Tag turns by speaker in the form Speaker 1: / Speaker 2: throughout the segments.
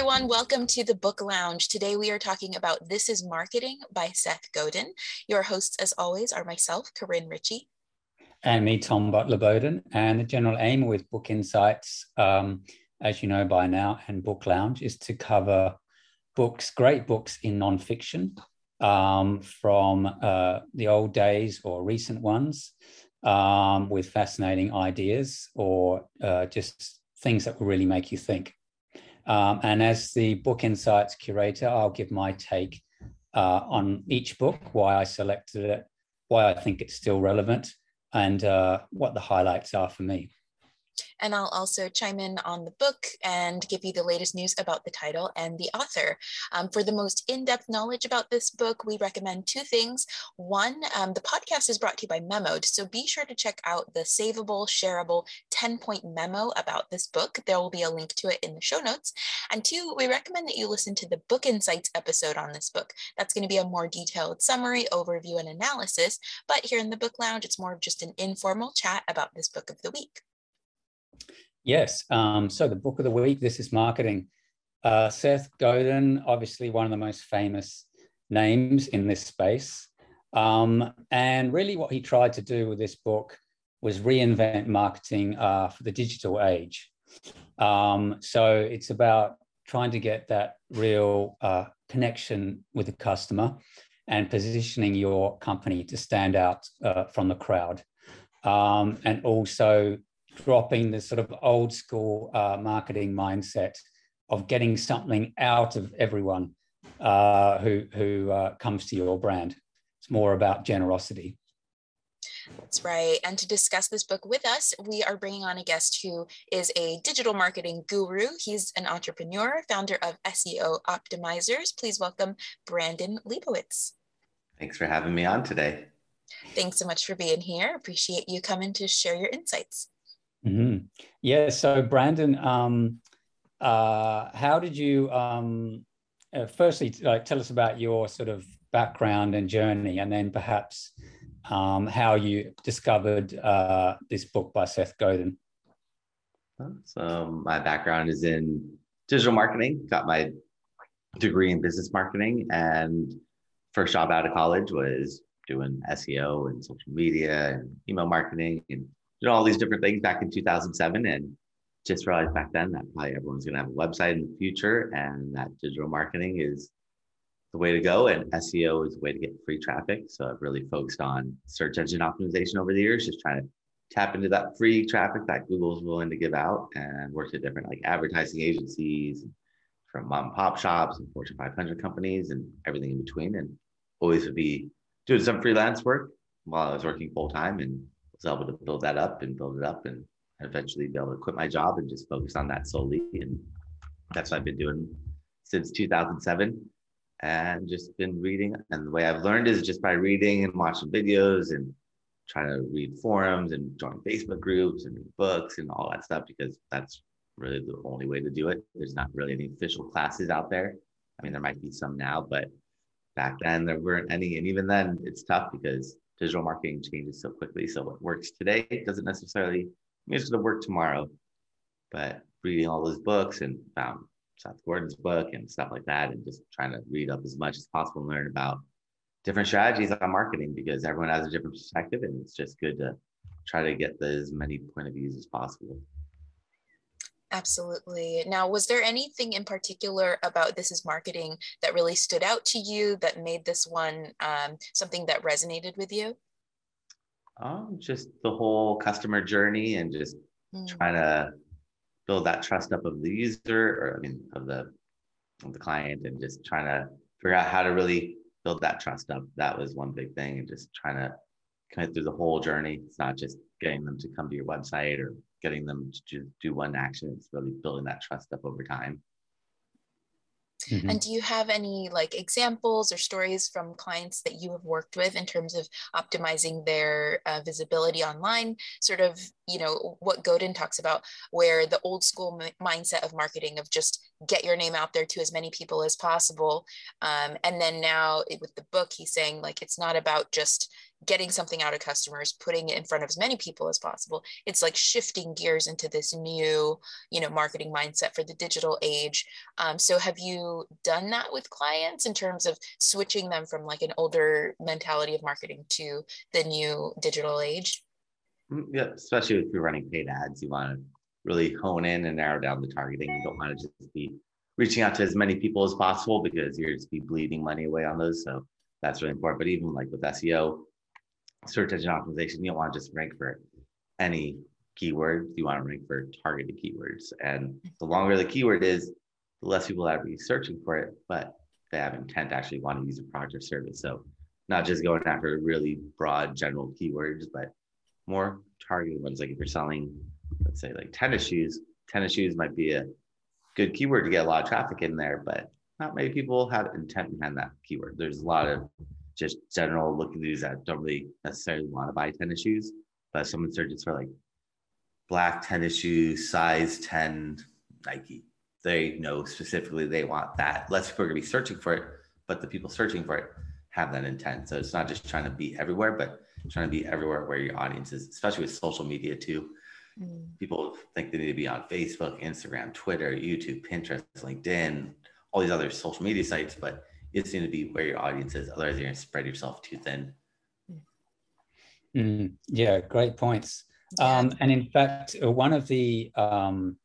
Speaker 1: everyone. Welcome to the Book Lounge. Today we are talking about This is Marketing by Seth Godin. Your hosts, as always, are myself, Corinne Ritchie.
Speaker 2: And me, Tom Butler Bowdon. And the general aim with Book Insights, um, as you know by now, and Book Lounge is to cover books, great books in nonfiction um, from uh, the old days or recent ones um, with fascinating ideas or uh, just things that will really make you think. Um, and as the Book Insights curator, I'll give my take uh, on each book, why I selected it, why I think it's still relevant, and uh, what the highlights are for me.
Speaker 1: And I'll also chime in on the book and give you the latest news about the title and the author. Um, for the most in depth knowledge about this book, we recommend two things. One, um, the podcast is brought to you by Memode, so be sure to check out the savable, shareable 10 point memo about this book. There will be a link to it in the show notes. And two, we recommend that you listen to the Book Insights episode on this book. That's going to be a more detailed summary, overview, and analysis. But here in the Book Lounge, it's more of just an informal chat about this book of the week.
Speaker 2: Yes. Um, so the book of the week, this is marketing. Uh, Seth Godin, obviously one of the most famous names in this space. Um, and really, what he tried to do with this book was reinvent marketing uh, for the digital age. Um, so it's about trying to get that real uh, connection with the customer and positioning your company to stand out uh, from the crowd. Um, and also dropping the sort of old school uh, marketing mindset of getting something out of everyone uh, who who uh, comes to your brand. It's more about generosity.
Speaker 1: That's right. And to discuss this book with us, we are bringing on a guest who is a digital marketing guru. He's an entrepreneur, founder of SEO Optimizers. Please welcome Brandon Leibowitz.
Speaker 3: Thanks for having me on today.
Speaker 1: Thanks so much for being here. Appreciate you coming to share your insights.
Speaker 2: Mm-hmm. Yeah. So, Brandon, um, uh, how did you, um, uh, firstly, like, tell us about your sort of background and journey, and then perhaps um, how you discovered uh, this book by Seth Godin?
Speaker 3: So, my background is in digital marketing, got my degree in business marketing, and first job out of college was doing SEO and social media and email marketing and know all these different things back in 2007 and just realized back then that probably everyone's going to have a website in the future and that digital marketing is the way to go and SEO is the way to get free traffic. So I've really focused on search engine optimization over the years, just trying to tap into that free traffic that Google's willing to give out and worked at different like advertising agencies from mom and pop shops and Fortune 500 companies and everything in between. And always would be doing some freelance work while I was working full time and was able to build that up and build it up and eventually be able to quit my job and just focus on that solely. And that's what I've been doing since 2007 and just been reading. And the way I've learned is just by reading and watching videos and trying to read forums and join Facebook groups and read books and all that stuff because that's really the only way to do it. There's not really any official classes out there. I mean, there might be some now, but back then there weren't any. And even then, it's tough because digital marketing changes so quickly. So what works today doesn't necessarily mean it's going to work tomorrow. But reading all those books and found Seth Godin's book and stuff like that, and just trying to read up as much as possible and learn about different strategies on marketing because everyone has a different perspective, and it's just good to try to get as many point of views as possible.
Speaker 1: Absolutely. Now, was there anything in particular about This is Marketing that really stood out to you that made this one um, something that resonated with you?
Speaker 3: Um, just the whole customer journey and just mm. trying to build that trust up of the user or I mean of the of the client and just trying to figure out how to really build that trust up. That was one big thing and just trying to kind of through the whole journey. It's not just getting them to come to your website or getting them to do one action. It's really building that trust up over time.
Speaker 1: Mm-hmm. And do you have any like examples or stories from clients that you have worked with in terms of optimizing their uh, visibility online? Sort of, you know, what Godin talks about, where the old school m- mindset of marketing of just get your name out there to as many people as possible. Um, and then now with the book, he's saying like it's not about just getting something out of customers putting it in front of as many people as possible. It's like shifting gears into this new you know marketing mindset for the digital age. Um, so have you done that with clients in terms of switching them from like an older mentality of marketing to the new digital age?
Speaker 3: Mm, yeah especially if you're running paid ads you want to really hone in and narrow down the targeting. You don't want to just be reaching out to as many people as possible because you're just be bleeding money away on those. So that's really important. But even like with seo search engine optimization, you don't want to just rank for any keyword. You want to rank for targeted keywords. And the longer the keyword is, the less people that be searching for it, but they have intent to actually want to use a product or service. So not just going after really broad general keywords, but more targeted ones. Like if you're selling, let's say like tennis shoes, tennis shoes might be a good keyword to get a lot of traffic in there, but not many people have intent behind that keyword. There's a lot of just general looking dudes that don't really necessarily want to buy tennis shoes. But someone searches for like black tennis shoes, size 10 Nike. They know specifically they want that. Less people are gonna be searching for it, but the people searching for it have that intent. So it's not just trying to be everywhere, but trying to be everywhere where your audience is, especially with social media too. Mm. People think they need to be on Facebook, Instagram, Twitter, YouTube, Pinterest, LinkedIn, all these other social media sites, but it's going to be where your audience is. Otherwise, you're going to spread yourself too thin.
Speaker 2: Mm, yeah, great points. Um, and in fact, uh, one of the um,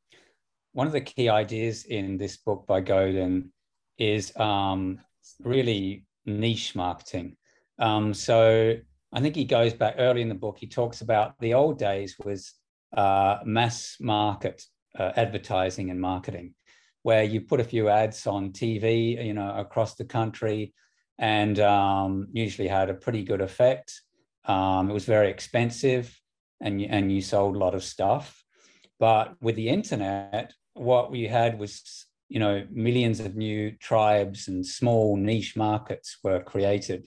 Speaker 2: one of the key ideas in this book by Godin is um, really niche marketing. Um, so I think he goes back early in the book. He talks about the old days was uh, mass market uh, advertising and marketing where you put a few ads on TV, you know, across the country, and um, usually had a pretty good effect. Um, it was very expensive, and you, and you sold a lot of stuff. But with the internet, what we had was, you know, millions of new tribes and small niche markets were created.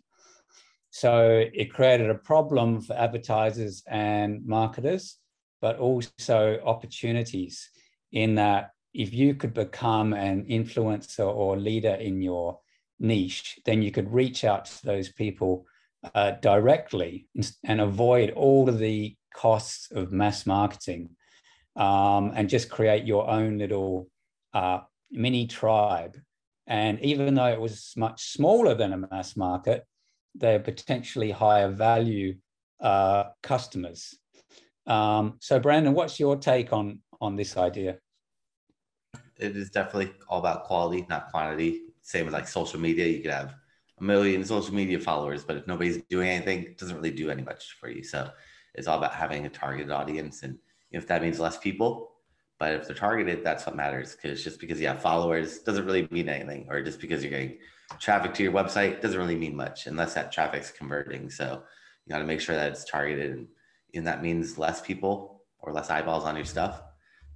Speaker 2: So it created a problem for advertisers and marketers, but also opportunities in that if you could become an influencer or leader in your niche, then you could reach out to those people uh, directly and avoid all of the costs of mass marketing um, and just create your own little uh, mini tribe. And even though it was much smaller than a mass market, they're potentially higher value uh, customers. Um, so, Brandon, what's your take on on this idea?
Speaker 3: It is definitely all about quality, not quantity. Same with like social media. You could have a million social media followers, but if nobody's doing anything, it doesn't really do any much for you. So it's all about having a targeted audience. And if that means less people, but if they're targeted, that's what matters. Because just because you have followers doesn't really mean anything, or just because you're getting traffic to your website doesn't really mean much unless that traffic's converting. So you got to make sure that it's targeted, and, and that means less people or less eyeballs on your stuff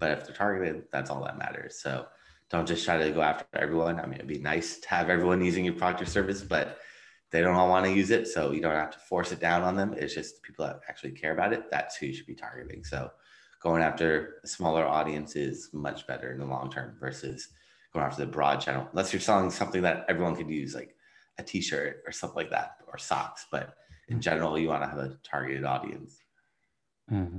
Speaker 3: but if they're targeted, that's all that matters. So don't just try to go after everyone. I mean, it'd be nice to have everyone using your product or service, but they don't all want to use it. So you don't have to force it down on them. It's just people that actually care about it. That's who you should be targeting. So going after a smaller audience is much better in the long term versus going after the broad channel, unless you're selling something that everyone could use, like a t-shirt or something like that, or socks. But in general, you want to have a targeted audience.
Speaker 1: Mm-hmm.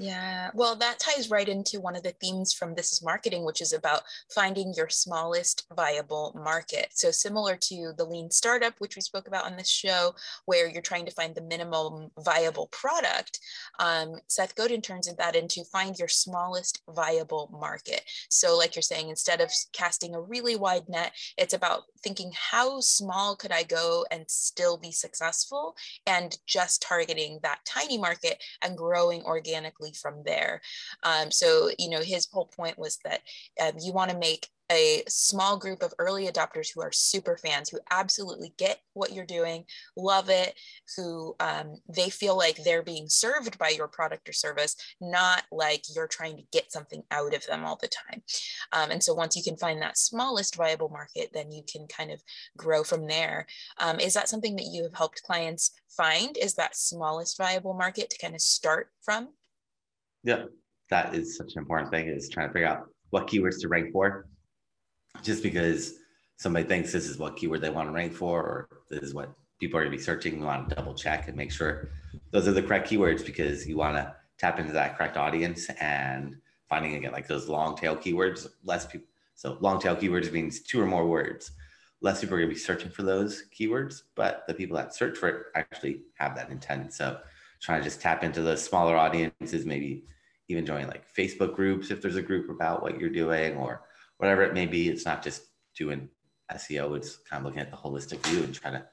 Speaker 1: Yeah, well, that ties right into one of the themes from This is Marketing, which is about finding your smallest viable market. So, similar to the lean startup, which we spoke about on this show, where you're trying to find the minimum viable product, um, Seth Godin turns that into find your smallest viable market. So, like you're saying, instead of casting a really wide net, it's about thinking how small could I go and still be successful and just targeting that tiny market and growing organically from there. Um, so, you know, his whole point was that um, you want to make a small group of early adopters who are super fans who absolutely get what you're doing love it who um, they feel like they're being served by your product or service not like you're trying to get something out of them all the time um, and so once you can find that smallest viable market then you can kind of grow from there. Um, is that something that you have helped clients find is that smallest viable market to kind of start from
Speaker 3: yeah, that is such an important thing is trying to figure out what keywords to rank for. Just because somebody thinks this is what keyword they want to rank for, or this is what people are going to be searching, you want to double check and make sure those are the correct keywords because you want to tap into that correct audience and finding again like those long tail keywords. Less people, so long tail keywords means two or more words. Less people are going to be searching for those keywords, but the people that search for it actually have that intent. So trying to just tap into the smaller audiences, maybe even join like Facebook groups if there's a group about what you're doing or whatever it may be. It's not just doing SEO, it's kind of looking at the holistic view and trying to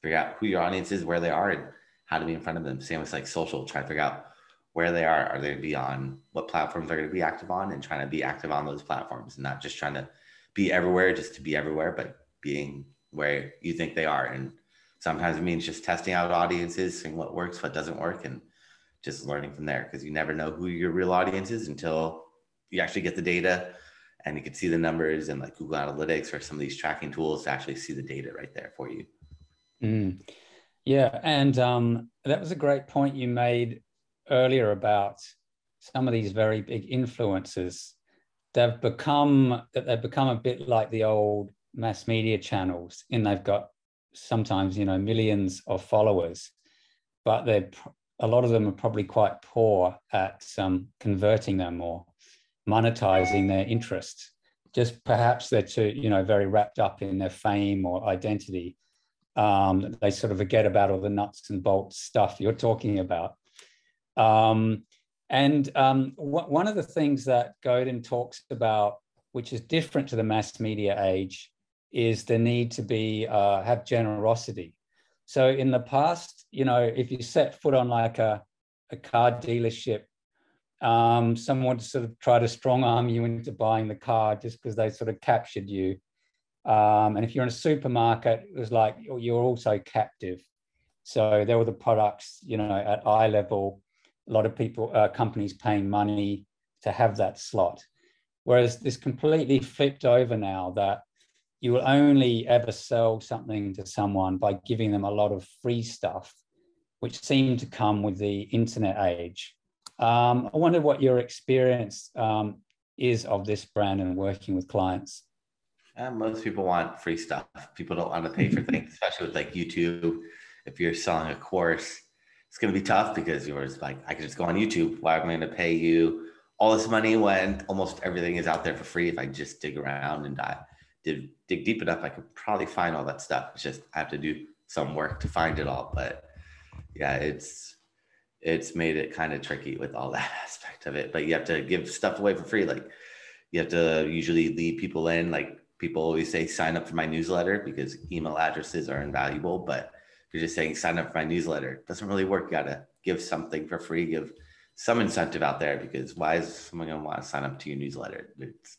Speaker 3: figure out who your audience is, where they are, and how to be in front of them. Same with like social, try to figure out where they are. Are they going to be on what platforms they're going to be active on and trying to be active on those platforms and not just trying to be everywhere just to be everywhere, but being where you think they are. And sometimes it means just testing out audiences, seeing what works, what doesn't work, and just learning from there because you never know who your real audience is until you actually get the data and you can see the numbers and like Google Analytics or some of these tracking tools to actually see the data right there for you.
Speaker 2: Mm. Yeah, and um, that was a great point you made earlier about some of these very big influencers. They've become that they've become a bit like the old mass media channels, and they've got sometimes you know millions of followers, but they're a lot of them are probably quite poor at um, converting them or monetizing their interest. Just perhaps they're too, you know, very wrapped up in their fame or identity. Um, they sort of forget about all the nuts and bolts stuff you're talking about. Um, and um, one of the things that Godin talks about, which is different to the mass media age, is the need to be uh, have generosity. So in the past, you know, if you set foot on like a, a car dealership, um, someone would sort of try to strong arm you into buying the car just because they sort of captured you. Um, and if you're in a supermarket, it was like you're also captive. So there were the products, you know, at eye level, a lot of people, uh, companies paying money to have that slot. Whereas this completely flipped over now that you will only ever sell something to someone by giving them a lot of free stuff, which seemed to come with the internet age. Um, I wonder what your experience um, is of this brand and working with clients.
Speaker 3: Uh, most people want free stuff. People don't want to pay for things, especially with like YouTube. If you're selling a course, it's going to be tough because you're just like, I can just go on YouTube. Why am I going to pay you all this money when almost everything is out there for free if I just dig around and dive, dig, dig deep enough, I could probably find all that stuff. It's just I have to do some work to find it all. But yeah, it's it's made it kind of tricky with all that aspect of it. But you have to give stuff away for free. Like you have to usually lead people in. Like people always say, sign up for my newsletter because email addresses are invaluable. But you're just saying sign up for my newsletter, it doesn't really work. You gotta give something for free, give some incentive out there because why is someone gonna want to sign up to your newsletter? It's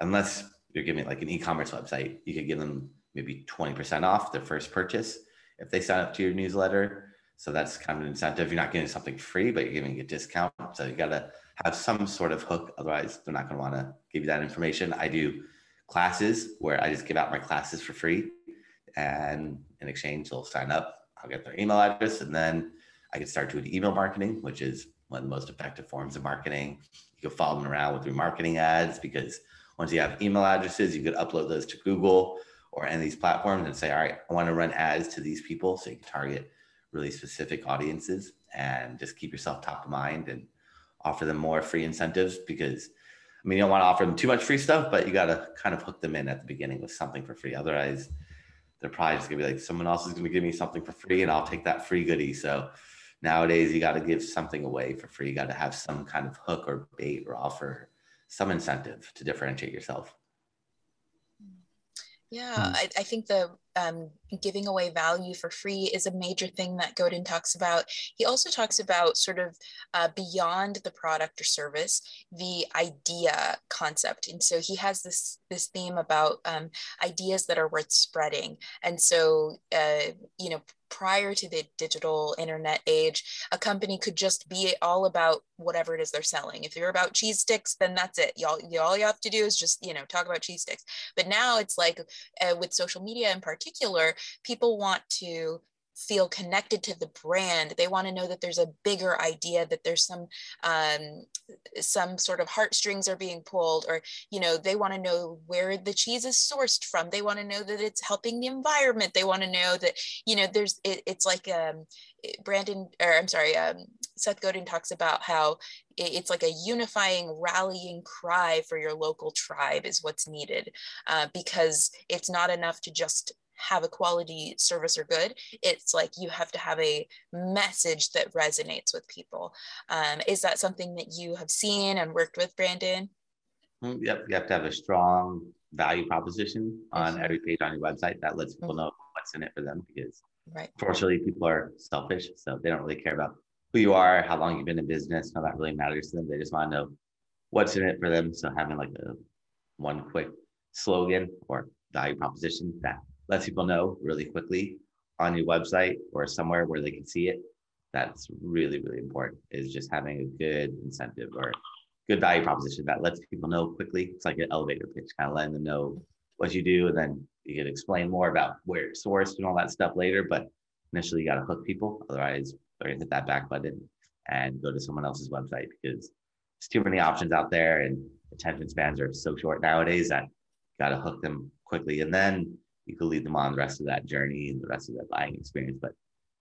Speaker 3: unless you're giving like an e-commerce website, you could give them maybe 20% off their first purchase if they sign up to your newsletter. So that's kind of an incentive. You're not getting something free, but you're giving a discount. So you gotta have some sort of hook. Otherwise, they're not gonna want to give you that information. I do classes where I just give out my classes for free. And in exchange, they'll sign up. I'll get their email address and then I can start doing email marketing, which is one of the most effective forms of marketing. You can follow them around with remarketing ads because once you have email addresses, you could upload those to Google or any of these platforms and say, all right, I want to run ads to these people. So you can target really specific audiences and just keep yourself top of mind and offer them more free incentives because I mean, you don't want to offer them too much free stuff, but you got to kind of hook them in at the beginning with something for free. Otherwise, they're probably just gonna be like, someone else is gonna give me something for free and I'll take that free goodie. So nowadays, you got to give something away for free. You got to have some kind of hook or bait or offer some incentive to differentiate yourself.
Speaker 1: Yeah, hmm. I, I, think the um, giving away value for free is a major thing that Godin talks about. He also talks about sort of uh, beyond the product or service, the idea concept. And so he has this this theme about um, ideas that are worth spreading. And so, uh, you know, prior to the digital internet age, a company could just be all about whatever it is they're selling. If you're about cheese sticks, then that's it. Y'all, all you have to do is just, you know, talk about cheese sticks. But now it's like uh, with social media in particular, people want to feel connected to the brand. They want to know that there's a bigger idea that there's some um, some sort of heartstrings are being pulled or you know they want to know where the cheese is sourced from. They want to know that it's helping the environment. They want to know that you know there's it, it's like um brandon or i'm sorry um, seth godin talks about how it's like a unifying rallying cry for your local tribe is what's needed uh, because it's not enough to just have a quality service or good. It's like you have to have a message that resonates with people. Um, is that something that you have seen and worked with, Brandon?
Speaker 3: Mm, yep, you have to have a strong value proposition on mm-hmm. every page on your website that lets people mm-hmm. know what's in it for them because right. fortunately people are selfish, so they don't really care about who you are, how long you've been in business, how that really matters to them. They just want to know what's in it for them. So having like a one quick slogan or value proposition that lets people know really quickly on your website or somewhere where they can see it. That's really, really important is just having a good incentive or good value proposition that lets people know quickly. It's like an elevator pitch, kind of letting them know what you do. And then you can explain more about where it's sourced and all that stuff later. But initially, you got to hook people. Otherwise, they're going to hit that back button and go to someone else's website because there's too many options out there and attention spans are so short nowadays that you got to hook them quickly. And then you can lead them on the rest of that journey and the rest of that buying experience. But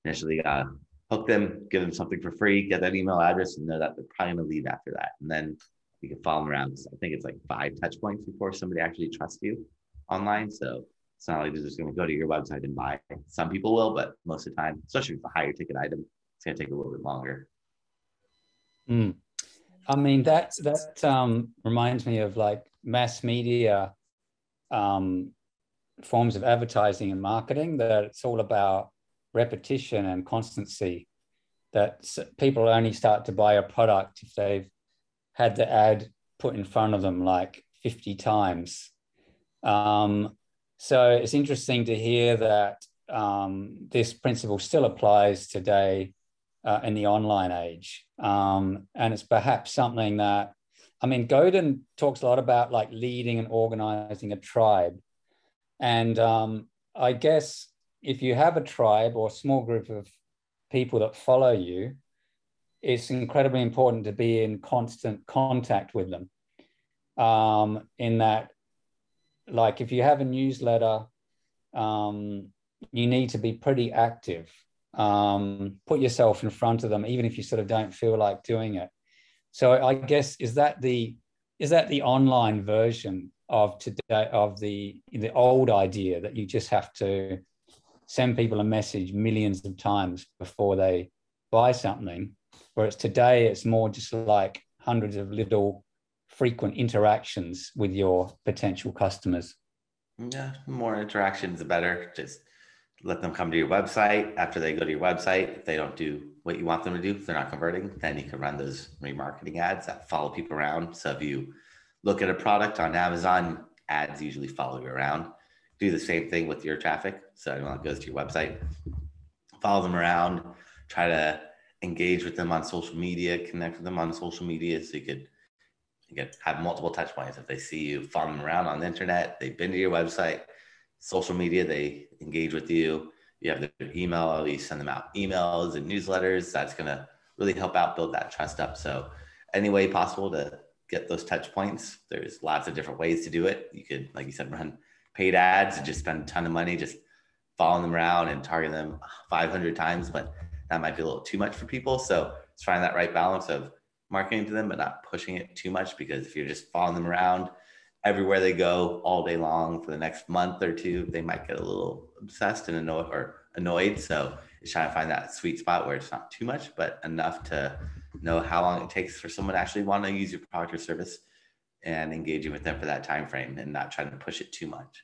Speaker 3: initially, uh, hook them, give them something for free, get that email address, and know that they're probably going to leave after that. And then you can follow them around. I think it's like five touch points before somebody actually trusts you online. So it's not like they're just going to go to your website and buy. Some people will, but most of the time, especially it's a higher ticket item, it's going to take a little bit longer.
Speaker 2: Mm. I mean, that that um, reminds me of like mass media um, forms of advertising and marketing that it's all about repetition and constancy that people only start to buy a product if they've had the ad put in front of them like 50 times. Um, so it's interesting to hear that um, this principle still applies today uh, in the online age. Um, and it's perhaps something that i mean godin talks a lot about like leading and organizing a tribe and um, I guess if you have a tribe or a small group of people that follow you, it's incredibly important to be in constant contact with them. Um, in that, like, if you have a newsletter, um, you need to be pretty active. Um, put yourself in front of them, even if you sort of don't feel like doing it. So I guess is that the is that the online version of today of the the old idea that you just have to send people a message millions of times before they buy something. Whereas today it's more just like hundreds of little frequent interactions with your potential customers.
Speaker 3: Yeah more interactions the better. Just let them come to your website. After they go to your website if they don't do what you want them to do if they're not converting then you can run those remarketing ads that follow people around. So if you look at a product on Amazon, ads usually follow you around. Do the same thing with your traffic. So anyone that goes to your website, follow them around, try to engage with them on social media, connect with them on social media so you could you have multiple touch points. If they see you follow them around on the internet, they've been to your website, social media, they engage with you. You have their email, you send them out emails and newsletters. That's gonna really help out build that trust up. So any way possible to get those touch points. There's lots of different ways to do it. You could, like you said, run paid ads and just spend a ton of money just following them around and target them 500 times, but that might be a little too much for people. So it's finding that right balance of marketing to them, but not pushing it too much because if you're just following them around everywhere they go all day long for the next month or two, they might get a little obsessed and annoyed or annoyed. So it's trying to find that sweet spot where it's not too much, but enough to know how long it takes for someone to actually want to use your product or service and engaging with them for that time frame and not trying to push it too much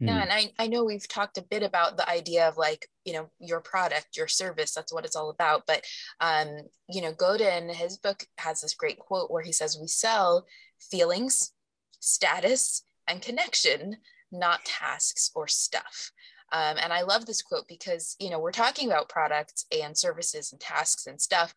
Speaker 1: yeah hmm. and I, I know we've talked a bit about the idea of like you know your product your service that's what it's all about but um you know godin his book has this great quote where he says we sell feelings status and connection not tasks or stuff Um, and I love this quote because, you know, we're talking about products and services and tasks and stuff,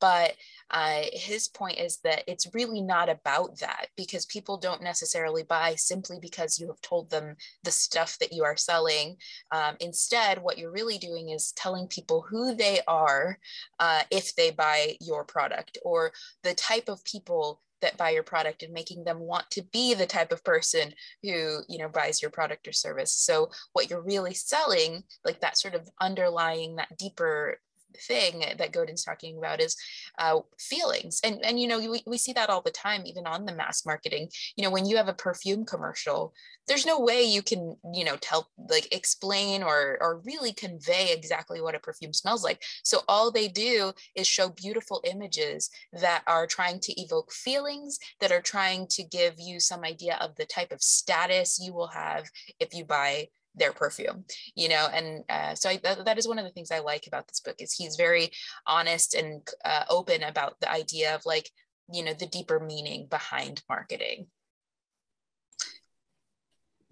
Speaker 1: but uh, his point is that it's really not about that because people don't necessarily buy simply because you have told them the stuff that you are selling. Um, instead, what you're really doing is telling people who they are uh, if they buy your product or the type of people that buy your product and making them want to be the type of person who you know buys your product or service. So what you're really selling like that sort of underlying that deeper thing that Godin's talking about is uh, feelings. And, and, you know, we, we see that all the time, even on the mass marketing. You know, when you have a perfume commercial, there's no way you can, you know, tell, like explain or, or really convey exactly what a perfume smells like. So all they do is show beautiful images that are trying to evoke feelings, that are trying to give you some idea of the type of status you will have if you buy their perfume you know and uh, so I, that, that is one of the things i like about this book is he's very honest and uh, open about the idea of like you know the deeper meaning behind marketing.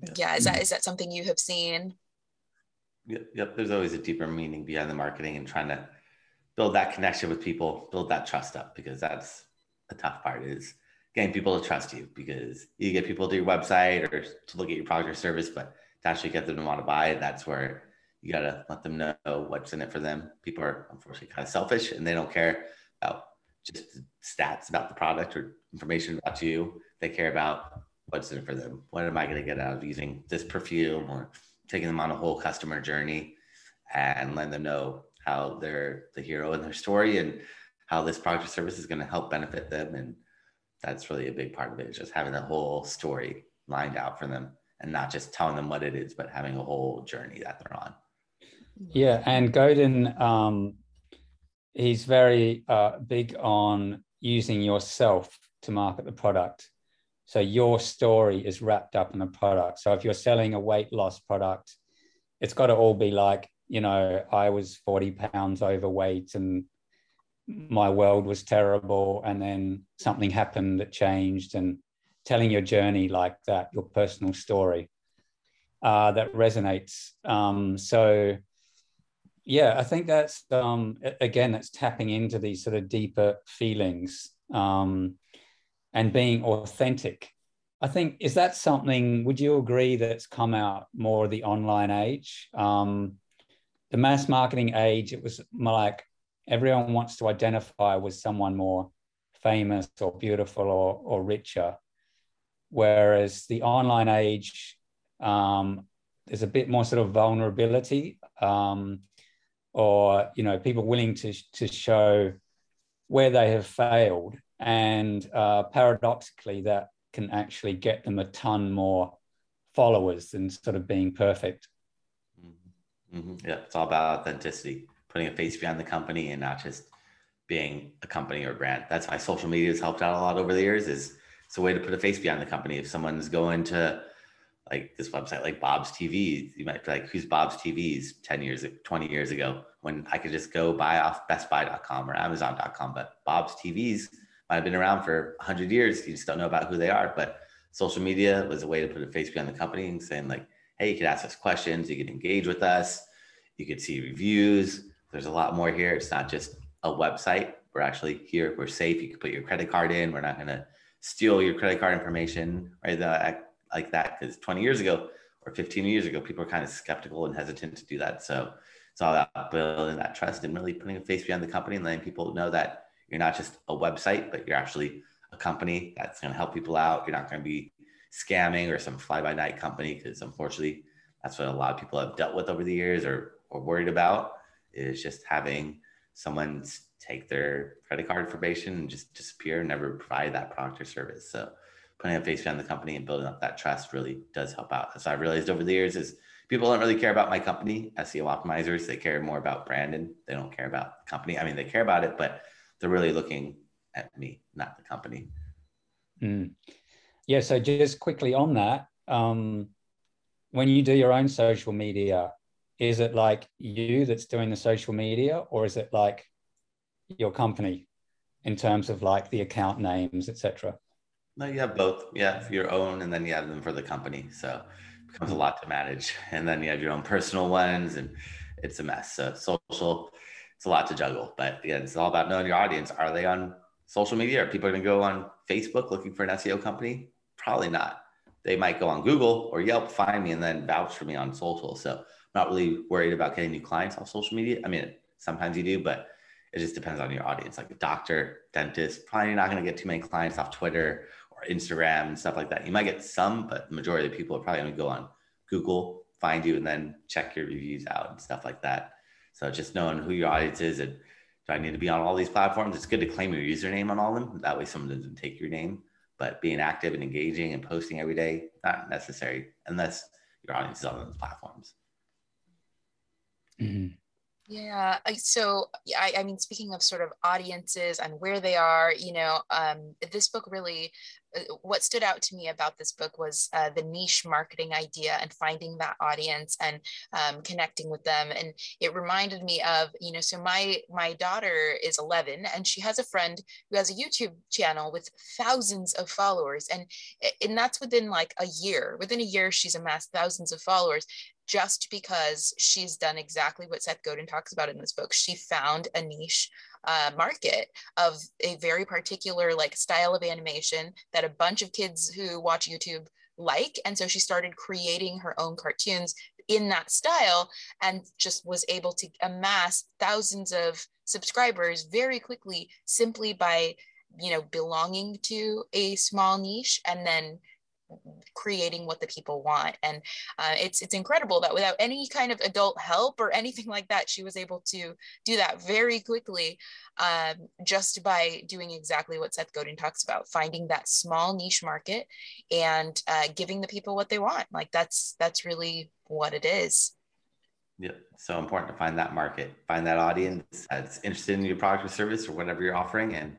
Speaker 1: Yeah, yeah is that mm-hmm. that something you have seen?
Speaker 3: Yep, yep there's always a deeper meaning behind the marketing and trying to build that connection with people build that trust up because that's the tough part is getting people to trust you because you get people to your website or to look at your product or service but to actually get them to want to buy that's where you got to let them know what's in it for them. People are unfortunately kind of selfish and they don't care about just stats about the product or information about you. They care about what's in it for them. What am I going to get out of using this perfume or taking them on a whole customer journey and letting them know how they're the hero in their story and how this product or service is going to help benefit them. And that's really a big part of it just having the whole story lined out for them and not just telling them what it is, but having a whole journey that they're on.
Speaker 2: Yeah, and Godin, um, he's very uh, big on using yourself to market the product. So your story is wrapped up in the product. So if you're selling a weight loss product, it's got to all be like, you know, I was 40 pounds overweight and my world was terrible. And then something happened that changed. And telling your journey like that, your personal story uh, that resonates. Um, so, yeah, I think that's um, again, that's tapping into these sort of deeper feelings um, and being authentic. I think is that something? Would you agree that's come out more the online age? Um, the mass marketing age, it was like everyone wants to identify with someone more famous or beautiful or, or richer whereas the online age um, there's a bit more sort of vulnerability um, or you know people willing to to show where they have failed and uh, paradoxically that can actually get them a ton more followers than sort of being perfect
Speaker 3: mm-hmm. mm-hmm. yeah it's all about authenticity putting a face behind the company and not just being a company or brand that's why social media has helped out a lot over the years is it's a way to put a face behind the company. If someone's going to like this website like Bob's TV, you might be like, who's Bob's TVs 10 years, 20 years ago when I could just go buy off bestbuy.com or amazon.com. But Bob's TVs might have been around for 100 years. You just don't know about who they are. But social media was a way to put a face behind the company and saying, like, hey, you could ask us questions, you could engage with us, you could see reviews. There's a lot more here. It's not just a website. We're actually here. We're safe. You can put your credit card in. We're not going to steal your credit card information, right? The, like that, because 20 years ago or 15 years ago, people were kind of skeptical and hesitant to do that. So it's all about building that trust and really putting a face behind the company and letting people know that you're not just a website, but you're actually a company that's going to help people out. You're not going to be scamming or some fly by night company because unfortunately, that's what a lot of people have dealt with over the years or, or worried about is just having someone's take their credit card information and just disappear never provide that product or service. So putting a face behind the company and building up that trust really does help out. As I realized over the years is people don't really care about my company, SEO optimizers. They care more about Brandon. They don't care about the company. I mean, they care about it, but they're really looking at me, not the company.
Speaker 2: Mm. Yeah. So just quickly on that, um, when you do your own social media, is it like you that's doing the social media or is it like your company in terms of like the account names, etc.?
Speaker 3: No, you have both. Yeah, for your own, and then you have them for the company. So it becomes a mm-hmm. lot to manage. And then you have your own personal ones and it's a mess. So social, it's a lot to juggle. But again, it's all about knowing your audience. Are they on social media? Are people going to go on Facebook looking for an SEO company? Probably not. They might go on Google or Yelp, find me, and then vouch for me on social. So I'm not really worried about getting new clients on social media. I mean, sometimes you do, but it just depends on your audience. Like a doctor, dentist, probably not going to get too many clients off Twitter or Instagram and stuff like that. You might get some, but the majority of people are probably going to go on Google, find you, and then check your reviews out and stuff like that. So just knowing who your audience is and do I need to be on all these platforms? It's good to claim your username on all of them. That way someone doesn't take your name. But being active and engaging and posting every day, not necessary unless your audience is on those platforms.
Speaker 1: Mm-hmm. Yeah. So, I, I mean, speaking of sort of audiences and where they are, you know, um, this book really, what stood out to me about this book was uh, the niche marketing idea and finding that audience and um, connecting with them. And it reminded me of, you know, so my my daughter is 11 and she has a friend who has a YouTube channel with thousands of followers, and and that's within like a year. Within a year, she's amassed thousands of followers just because she's done exactly what Seth Godin talks about in this book. She found a niche uh, market of a very particular like style of animation that a bunch of kids who watch YouTube like. And so she started creating her own cartoons in that style and just was able to amass thousands of subscribers very quickly simply by you know belonging to a small niche and then creating what the people want and uh, it's it's incredible that without any kind of adult help or anything like that she was able to do that very quickly um, just by doing exactly what seth godin talks about finding that small niche market and uh, giving the people what they want like that's that's really what it is
Speaker 3: yeah, so important to find that market, find that audience that's interested in your product or service or whatever you're offering, and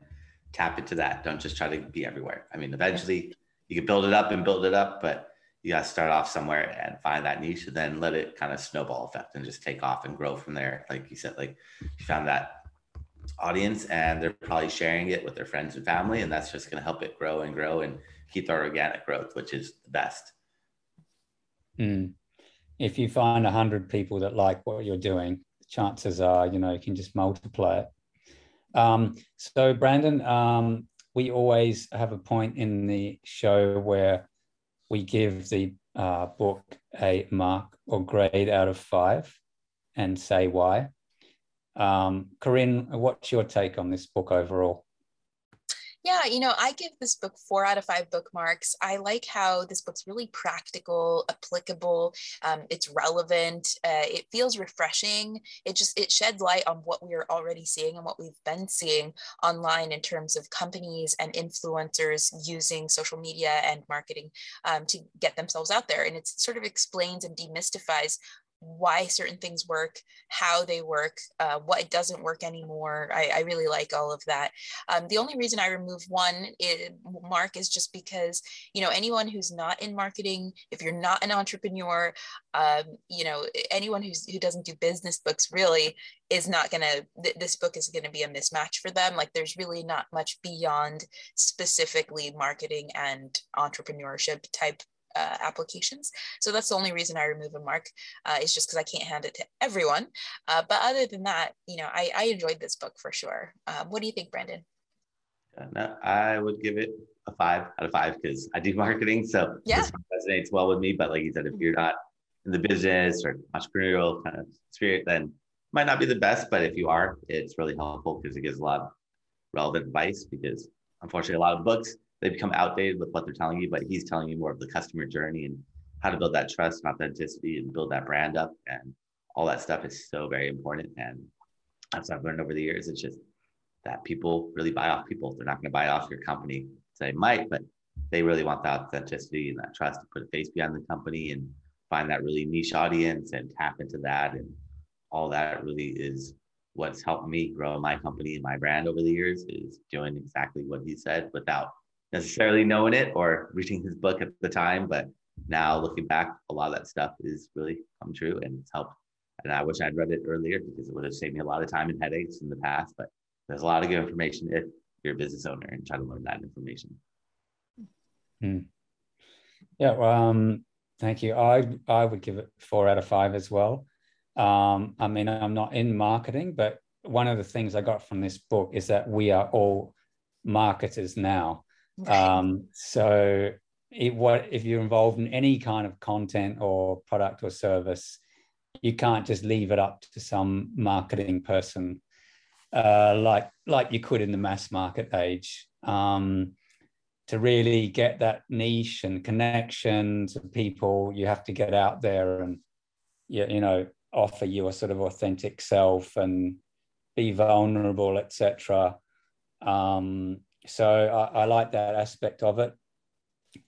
Speaker 3: tap into that. Don't just try to be everywhere. I mean, eventually you can build it up and build it up, but you got to start off somewhere and find that niche and then let it kind of snowball effect and just take off and grow from there. Like you said, like you found that audience and they're probably sharing it with their friends and family, and that's just going to help it grow and grow and keep the organic growth, which is the best.
Speaker 2: Mm. If you find a hundred people that like what you're doing, chances are, you know, you can just multiply it. Um, so Brandon, um, we always have a point in the show where we give the uh, book a mark or grade out of five and say why. Um, Corinne, what's your take on this book overall?
Speaker 1: Yeah, you know, I give this book four out of five bookmarks. I like how this book's really practical, applicable. Um, it's relevant. Uh, it feels refreshing. It just it sheds light on what we are already seeing and what we've been seeing online in terms of companies and influencers using social media and marketing um, to get themselves out there. And it sort of explains and demystifies why certain things work, how they work, uh, what doesn't work anymore. I, I, really like all of that. Um, the only reason I remove one it, mark is just because, you know, anyone who's not in marketing, if you're not an entrepreneur, um, you know, anyone who's, who doesn't do business books really is not to, th- this book is to be a mismatch for them. Like there's really not much beyond specifically marketing and entrepreneurship type uh, applications. So that's the only reason I remove a mark uh, is just because I can't hand it to everyone. Uh, but other than that, you know, I, I enjoyed this book for sure. Um, what do you think, Brandon?
Speaker 3: no, I would give it a five out of five because I do marketing. So
Speaker 1: yeah.
Speaker 3: this resonates well with me. But like you said, if you're not in the business or entrepreneurial kind of spirit, then might not be the best. But if you are, it's really helpful because it gives a lot of relevant advice because unfortunately a lot of books they become outdated with what they're telling you, but he's telling you more of the customer journey and how to build that trust and authenticity and build that brand up. And all that stuff is so very important. And as I've learned over the years, it's just that people really buy off people. They're not going to buy off your company. So they might, but they really want that authenticity and that trust to put a face behind the company and find that really niche audience and tap into that. And all that really is what's helped me grow my company and my brand over the years is doing exactly what he said without necessarily knowing it or reading his book at the time, but now looking back, a lot of that stuff is really come true and it's helped. And I wish I'd read it earlier because it would have saved me a lot of time and headaches in the past. But there's a lot of good information if you're a business owner and try to learn that information.
Speaker 2: Hmm. Yeah. Um, Thank you. I I would give it four out of five as well. Um, I mean, I'm not in marketing, but one of the things I got from this book is that we are all marketers now. Um, so, it, what if you're involved in any kind of content or product or service, you can't just leave it up to some marketing person uh, like like you could in the mass market age. Um, to really get that niche and connection to people, you have to get out there and you, you know offer your sort of authentic self and be vulnerable, etc. Um, so I, I, like that aspect of it.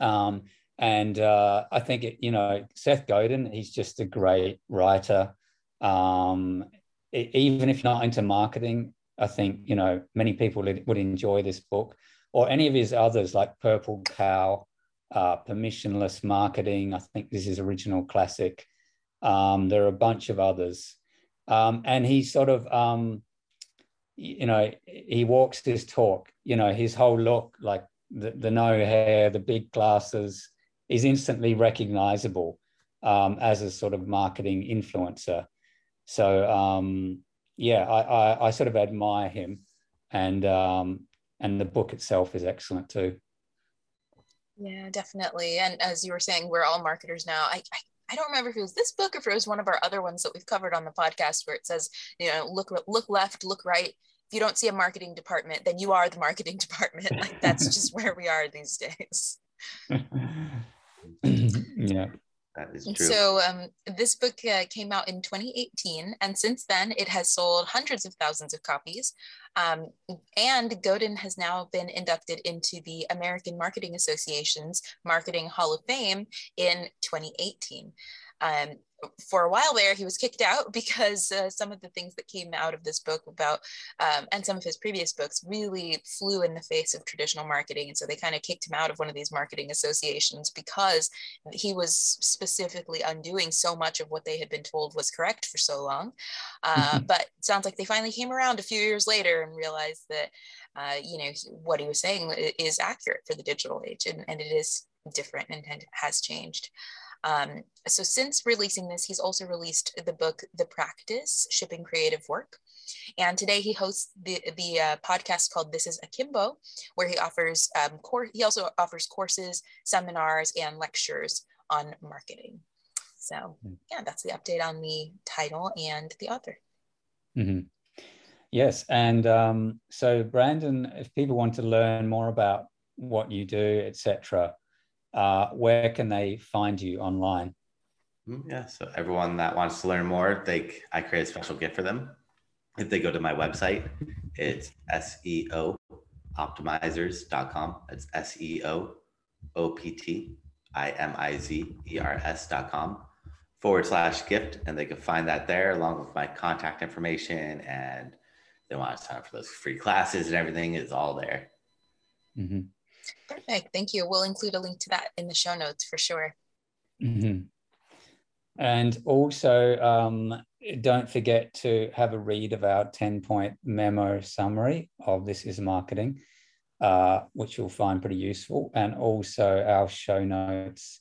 Speaker 2: Um, and uh, I think it, you know Seth Godin, he's just a great writer. Um, it, even if not into marketing, I think you know many people would enjoy this book or any of his others like Purple Cow, uh, Permissionless Marketing. I think this is original classic. Um, there are a bunch of others, um, and he sort of um, you know he walks his talk. You know his whole look, like the, the no hair, the big glasses, is instantly recognizable um, as a sort of marketing influencer. So um, yeah, I, I, I, sort of admire him, and um, and the book itself is excellent too.
Speaker 1: Yeah, definitely. And as you were saying, we're all marketers now. I, I I don't remember if it was this book or if it was one of our other ones that we've covered on the podcast where it says, you know, look look left, look right. If you don't see a marketing department, then you are the marketing department. Like that's just where we are these days.
Speaker 2: yeah.
Speaker 3: That is true.
Speaker 1: So um, this book uh, came out in 2018, and since then it has sold hundreds of thousands of copies. Um, and Godin has now been inducted into the American Marketing Association's Marketing Hall of Fame in 2018. Um, for a while there, he was kicked out because uh, some of the things that came out of this book about, um, and some of his previous books, really flew in the face of traditional marketing. And so they kind of kicked him out of one of these marketing associations because he was specifically undoing so much of what they had been told was correct for so long. Uh, but it sounds like they finally came around a few years later and realized that, uh, you know, what he was saying is accurate for the digital age and, and it is different and, and has changed. Um, so since releasing this, he's also released the book, The Practice, Shipping Creative Work. And today he hosts the, the uh, podcast called This is Akimbo, where he offers, um, cor- he also offers courses, seminars, and lectures on marketing. So hmm. yeah, that's the update on the title and the author.
Speaker 2: Mm-hmm. Yes, and um, so Brandon, if people want to learn more about what you do, etc., uh, where can they find you online?
Speaker 3: Mm, yeah, so everyone that wants to learn more, they I create a special gift for them. If they go to my website, it's SEO optimizers.com. It's S E O O P T I M I Z E R S.com forward slash gift. And they can find that there along with my contact information. And they want to sign up for those free classes and everything is all there.
Speaker 1: Mm-hmm. Perfect. Thank you. We'll include a link to that in the show notes for sure.
Speaker 2: Mm-hmm. And also, um, don't forget to have a read of our 10 point memo summary of This is Marketing, uh, which you'll find pretty useful, and also our show notes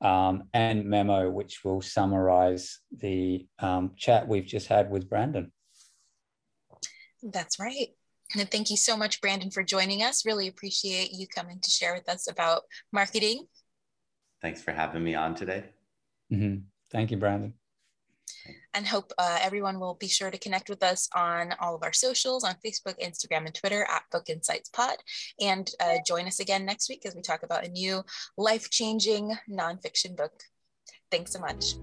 Speaker 2: um, and memo, which will summarize the um, chat we've just had with Brandon.
Speaker 1: That's right. And thank you so much, Brandon, for joining us. Really appreciate you coming to share with us about marketing.
Speaker 3: Thanks for having me on today.
Speaker 2: Mm-hmm. Thank you, Brandon.
Speaker 1: And hope uh, everyone will be sure to connect with us on all of our socials on Facebook, Instagram, and Twitter at Book Insights Pod. And uh, join us again next week as we talk about a new life changing nonfiction book. Thanks so much.